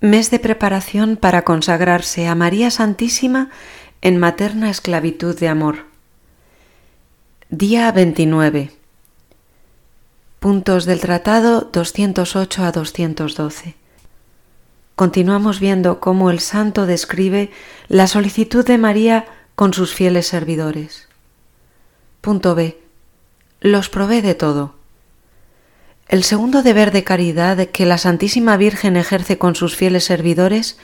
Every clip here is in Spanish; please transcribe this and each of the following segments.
Mes de preparación para consagrarse a María Santísima en materna esclavitud de amor. Día 29. Puntos del Tratado 208 a 212. Continuamos viendo cómo el santo describe la solicitud de María con sus fieles servidores. Punto B. Los provee de todo. El segundo deber de caridad que la Santísima Virgen ejerce con sus fieles servidores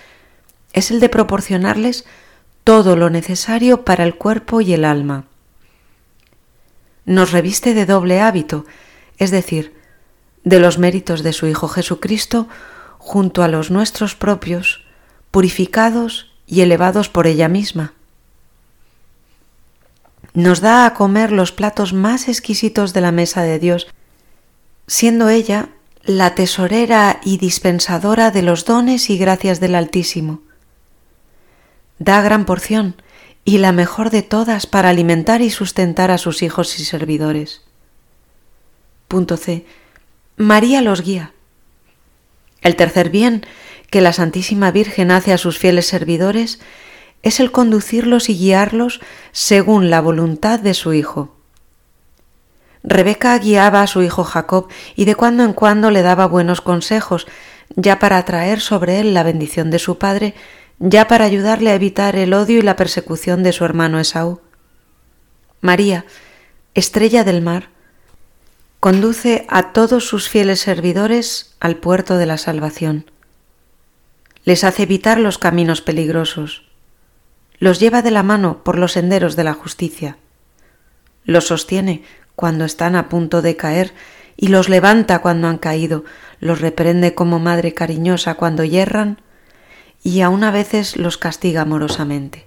es el de proporcionarles todo lo necesario para el cuerpo y el alma. Nos reviste de doble hábito, es decir, de los méritos de su Hijo Jesucristo junto a los nuestros propios, purificados y elevados por ella misma. Nos da a comer los platos más exquisitos de la mesa de Dios, siendo ella la tesorera y dispensadora de los dones y gracias del Altísimo. Da gran porción y la mejor de todas para alimentar y sustentar a sus hijos y servidores. Punto C. María los guía. El tercer bien que la Santísima Virgen hace a sus fieles servidores es el conducirlos y guiarlos según la voluntad de su Hijo. Rebeca guiaba a su hijo Jacob y de cuando en cuando le daba buenos consejos, ya para atraer sobre él la bendición de su padre, ya para ayudarle a evitar el odio y la persecución de su hermano Esaú. María, estrella del mar, conduce a todos sus fieles servidores al puerto de la salvación. Les hace evitar los caminos peligrosos. Los lleva de la mano por los senderos de la justicia. Los sostiene cuando están a punto de caer y los levanta cuando han caído, los reprende como madre cariñosa cuando yerran y aun a veces los castiga amorosamente.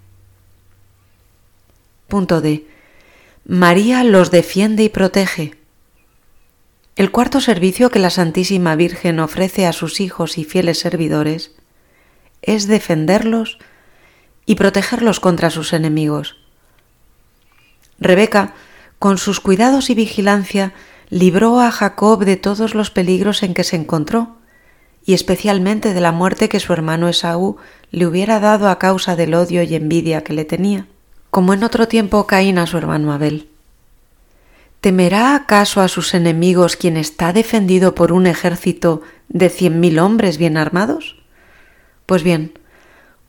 Punto D. María los defiende y protege. El cuarto servicio que la Santísima Virgen ofrece a sus hijos y fieles servidores es defenderlos y protegerlos contra sus enemigos. Rebeca con sus cuidados y vigilancia, libró a Jacob de todos los peligros en que se encontró, y especialmente de la muerte que su hermano Esaú le hubiera dado a causa del odio y envidia que le tenía, como en otro tiempo Caín a su hermano Abel. ¿Temerá acaso a sus enemigos quien está defendido por un ejército de cien mil hombres bien armados? Pues bien,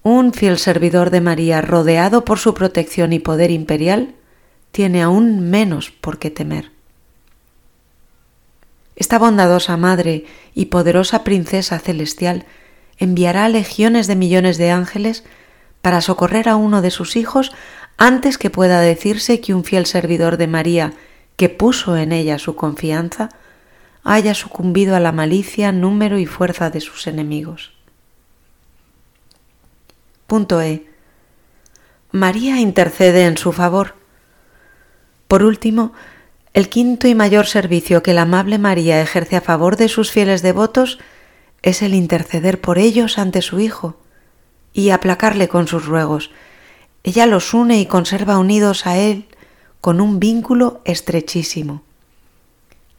un fiel servidor de María, rodeado por su protección y poder imperial, tiene aún menos por qué temer. Esta bondadosa madre y poderosa princesa celestial enviará legiones de millones de ángeles para socorrer a uno de sus hijos antes que pueda decirse que un fiel servidor de María, que puso en ella su confianza, haya sucumbido a la malicia, número y fuerza de sus enemigos. Punto E. María intercede en su favor por último, el quinto y mayor servicio que la amable María ejerce a favor de sus fieles devotos es el interceder por ellos ante su Hijo y aplacarle con sus ruegos. Ella los une y conserva unidos a Él con un vínculo estrechísimo.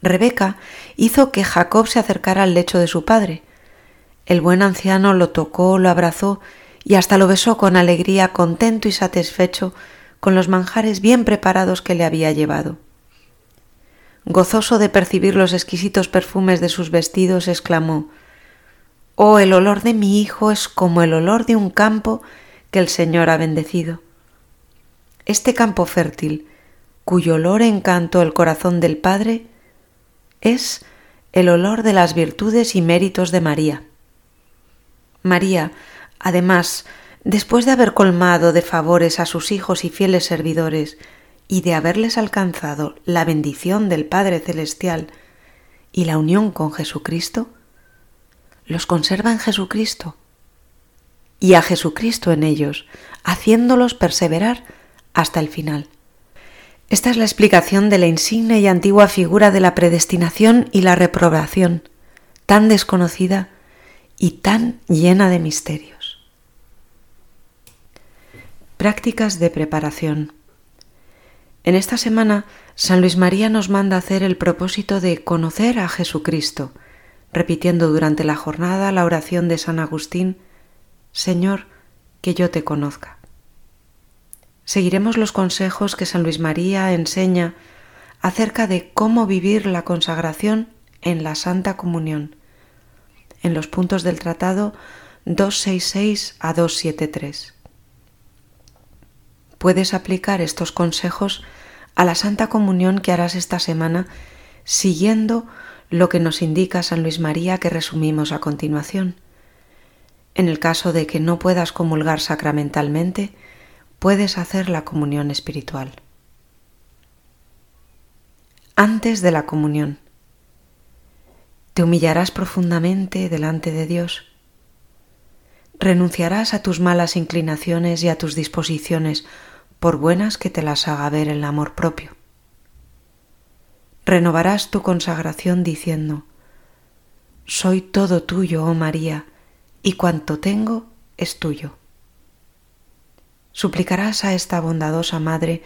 Rebeca hizo que Jacob se acercara al lecho de su padre. El buen anciano lo tocó, lo abrazó y hasta lo besó con alegría, contento y satisfecho con los manjares bien preparados que le había llevado. Gozoso de percibir los exquisitos perfumes de sus vestidos, exclamó Oh, el olor de mi hijo es como el olor de un campo que el Señor ha bendecido. Este campo fértil, cuyo olor encantó el corazón del Padre, es el olor de las virtudes y méritos de María. María, además, después de haber colmado de favores a sus hijos y fieles servidores, y de haberles alcanzado la bendición del Padre Celestial y la unión con Jesucristo, los conserva en Jesucristo y a Jesucristo en ellos, haciéndolos perseverar hasta el final. Esta es la explicación de la insigne y antigua figura de la predestinación y la reprobación, tan desconocida y tan llena de misterios. Prácticas de preparación. En esta semana, San Luis María nos manda hacer el propósito de conocer a Jesucristo, repitiendo durante la jornada la oración de San Agustín, Señor, que yo te conozca. Seguiremos los consejos que San Luis María enseña acerca de cómo vivir la consagración en la Santa Comunión, en los puntos del tratado 266 a 273. Puedes aplicar estos consejos a la Santa Comunión que harás esta semana siguiendo lo que nos indica San Luis María que resumimos a continuación. En el caso de que no puedas comulgar sacramentalmente, puedes hacer la comunión espiritual. Antes de la comunión, te humillarás profundamente delante de Dios. Renunciarás a tus malas inclinaciones y a tus disposiciones, por buenas que te las haga ver el amor propio renovarás tu consagración diciendo, Soy todo tuyo, oh María, y cuanto tengo es tuyo. Suplicarás a esta bondadosa Madre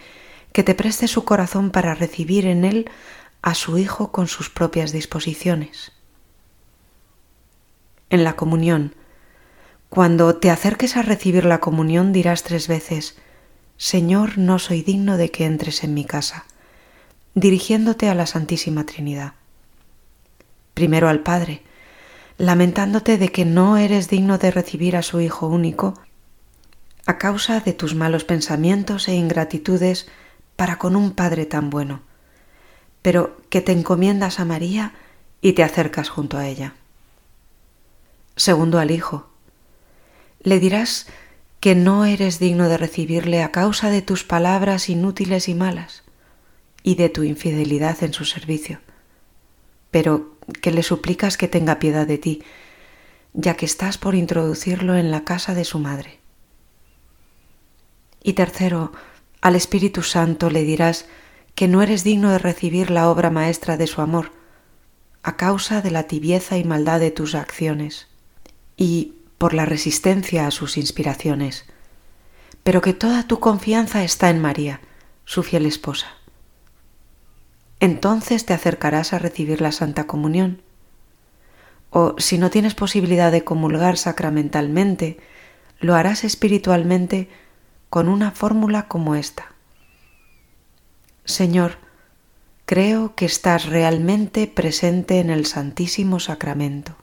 que te preste su corazón para recibir en él a su Hijo con sus propias disposiciones. En la comunión, cuando te acerques a recibir la comunión dirás tres veces, Señor, no soy digno de que entres en mi casa dirigiéndote a la Santísima Trinidad. Primero al Padre, lamentándote de que no eres digno de recibir a su Hijo único a causa de tus malos pensamientos e ingratitudes para con un Padre tan bueno, pero que te encomiendas a María y te acercas junto a ella. Segundo al Hijo, le dirás que no eres digno de recibirle a causa de tus palabras inútiles y malas, y de tu infidelidad en su servicio, pero que le suplicas que tenga piedad de ti, ya que estás por introducirlo en la casa de su madre. Y tercero, al Espíritu Santo le dirás que no eres digno de recibir la obra maestra de su amor, a causa de la tibieza y maldad de tus acciones, y por la resistencia a sus inspiraciones, pero que toda tu confianza está en María, su fiel esposa entonces te acercarás a recibir la Santa Comunión. O si no tienes posibilidad de comulgar sacramentalmente, lo harás espiritualmente con una fórmula como esta. Señor, creo que estás realmente presente en el Santísimo Sacramento.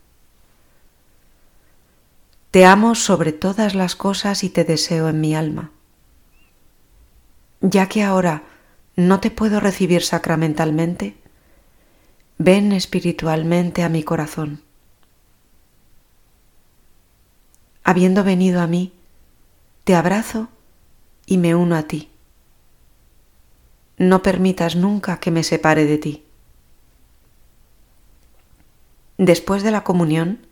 Te amo sobre todas las cosas y te deseo en mi alma. Ya que ahora no te puedo recibir sacramentalmente, ven espiritualmente a mi corazón. Habiendo venido a mí, te abrazo y me uno a ti. No permitas nunca que me separe de ti. Después de la comunión,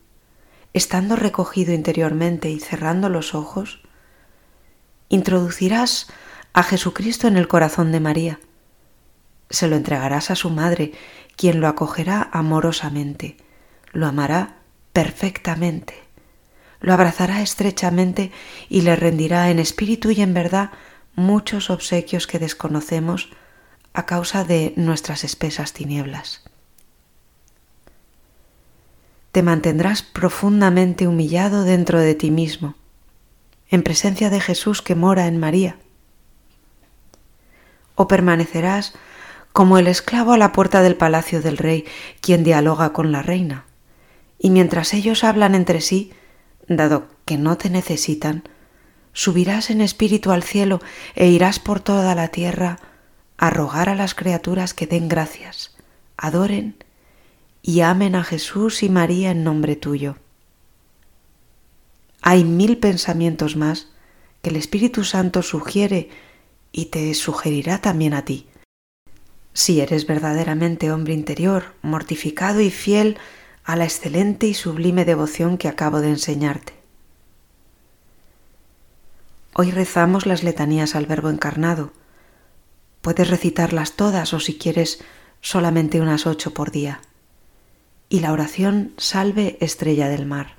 estando recogido interiormente y cerrando los ojos, introducirás a Jesucristo en el corazón de María. Se lo entregarás a su madre, quien lo acogerá amorosamente, lo amará perfectamente, lo abrazará estrechamente y le rendirá en espíritu y en verdad muchos obsequios que desconocemos a causa de nuestras espesas tinieblas. Te mantendrás profundamente humillado dentro de ti mismo, en presencia de Jesús que mora en María o permanecerás como el esclavo a la puerta del palacio del rey, quien dialoga con la reina. Y mientras ellos hablan entre sí, dado que no te necesitan, subirás en espíritu al cielo e irás por toda la tierra a rogar a las criaturas que den gracias, adoren y amen a Jesús y María en nombre tuyo. Hay mil pensamientos más que el Espíritu Santo sugiere y te sugerirá también a ti. Si eres verdaderamente hombre interior, mortificado y fiel a la excelente y sublime devoción que acabo de enseñarte. Hoy rezamos las letanías al Verbo encarnado. Puedes recitarlas todas o si quieres solamente unas ocho por día. Y la oración Salve Estrella del Mar.